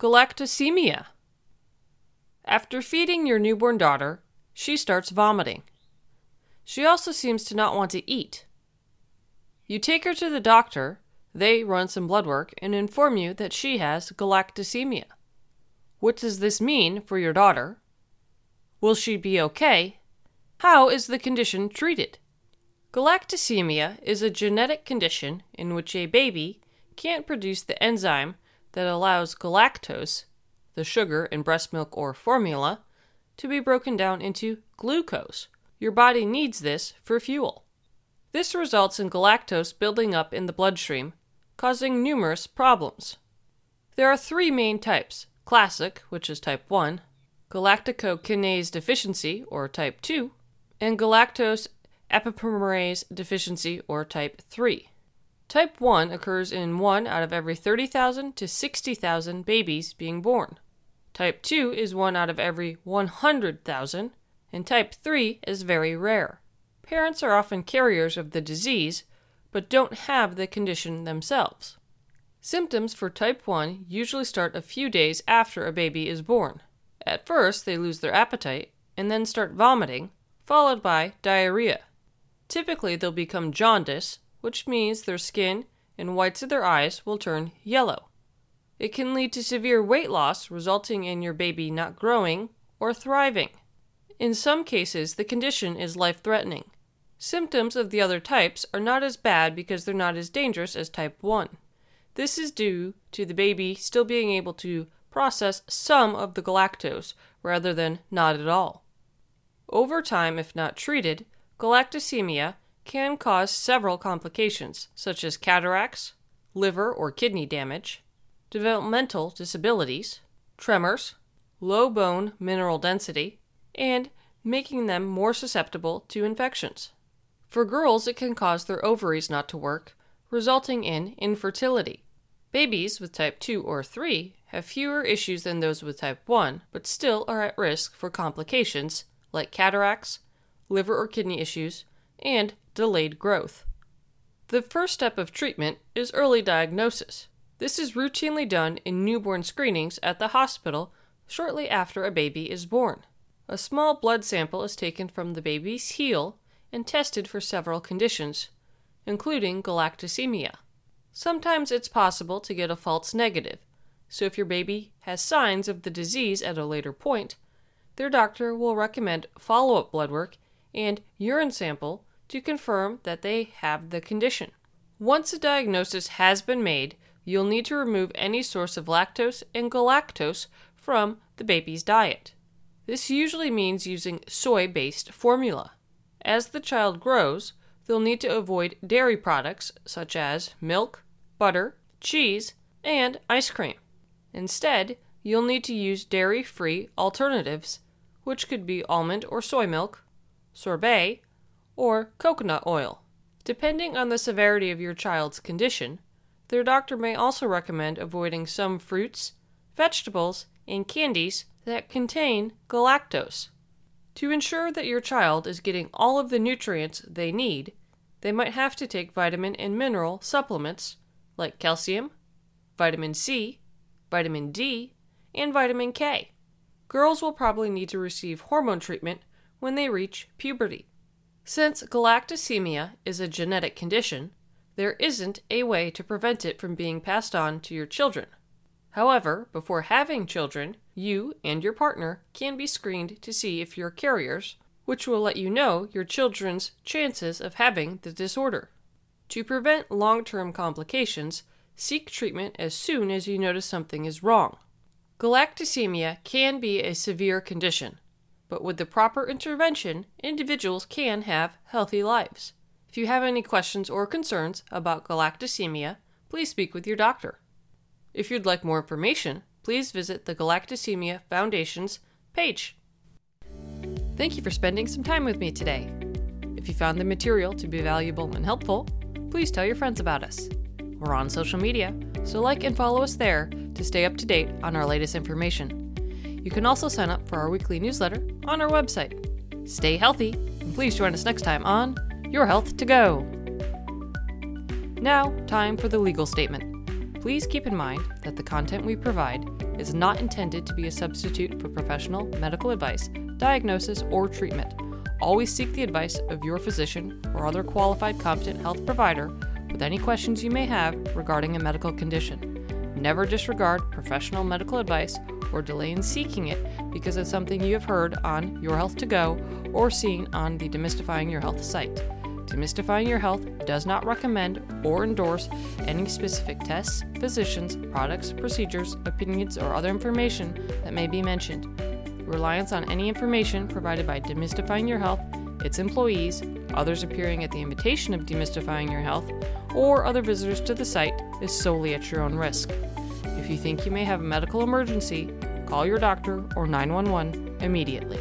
galactosemia. After feeding your newborn daughter, she starts vomiting. She also seems to not want to eat. You take her to the doctor, they run some blood work, and inform you that she has galactosemia. What does this mean for your daughter? Will she be okay? How is the condition treated? Galactosemia is a genetic condition in which a baby can't produce the enzyme that allows galactose, the sugar in breast milk or formula, to be broken down into glucose. Your body needs this for fuel. This results in galactose building up in the bloodstream, causing numerous problems. There are three main types classic, which is type 1, galactokinase deficiency, or type 2, and galactose epimerase deficiency, or type 3. Type 1 occurs in 1 out of every 30,000 to 60,000 babies being born. Type 2 is 1 out of every 100,000, and type 3 is very rare. Parents are often carriers of the disease, but don't have the condition themselves. Symptoms for type 1 usually start a few days after a baby is born. At first, they lose their appetite and then start vomiting, followed by diarrhea. Typically, they'll become jaundice, which means their skin and whites of their eyes will turn yellow. It can lead to severe weight loss, resulting in your baby not growing or thriving. In some cases, the condition is life threatening. Symptoms of the other types are not as bad because they're not as dangerous as type 1. This is due to the baby still being able to process some of the galactose rather than not at all. Over time, if not treated, galactosemia can cause several complications, such as cataracts, liver or kidney damage, developmental disabilities, tremors, low bone mineral density, and making them more susceptible to infections. For girls, it can cause their ovaries not to work, resulting in infertility. Babies with type 2 or 3 have fewer issues than those with type 1, but still are at risk for complications like cataracts, liver or kidney issues, and delayed growth. The first step of treatment is early diagnosis. This is routinely done in newborn screenings at the hospital shortly after a baby is born. A small blood sample is taken from the baby's heel and tested for several conditions, including galactosemia. Sometimes it's possible to get a false negative, so if your baby has signs of the disease at a later point, their doctor will recommend follow up blood work and urine sample to confirm that they have the condition. Once a diagnosis has been made, you'll need to remove any source of lactose and galactose from the baby's diet. This usually means using soy based formula. As the child grows, they'll need to avoid dairy products such as milk, butter, cheese, and ice cream. Instead, you'll need to use dairy free alternatives, which could be almond or soy milk, sorbet, or coconut oil. Depending on the severity of your child's condition, their doctor may also recommend avoiding some fruits, vegetables, and candies that contain galactose. To ensure that your child is getting all of the nutrients they need, they might have to take vitamin and mineral supplements like calcium, vitamin C, vitamin D, and vitamin K. Girls will probably need to receive hormone treatment when they reach puberty. Since galactosemia is a genetic condition, there isn't a way to prevent it from being passed on to your children. However, before having children, you and your partner can be screened to see if you're carriers, which will let you know your children's chances of having the disorder. To prevent long term complications, seek treatment as soon as you notice something is wrong. Galactosemia can be a severe condition, but with the proper intervention, individuals can have healthy lives. If you have any questions or concerns about galactosemia, please speak with your doctor. If you'd like more information, please visit the Galactosemia Foundation's page. Thank you for spending some time with me today. If you found the material to be valuable and helpful, please tell your friends about us. We're on social media, so like and follow us there to stay up to date on our latest information. You can also sign up for our weekly newsletter on our website. Stay healthy, and please join us next time on Your Health to Go. Now, time for the legal statement. Please keep in mind that the content we provide is not intended to be a substitute for professional medical advice, diagnosis, or treatment. Always seek the advice of your physician or other qualified competent health provider with any questions you may have regarding a medical condition. Never disregard professional medical advice or delay in seeking it because of something you have heard on Your Health to Go or seen on the Demystifying Your Health site. Demystifying Your Health does not recommend or endorse any specific tests, physicians, products, procedures, opinions, or other information that may be mentioned. Reliance on any information provided by Demystifying Your Health, its employees, others appearing at the invitation of Demystifying Your Health, or other visitors to the site is solely at your own risk. If you think you may have a medical emergency, call your doctor or 911 immediately.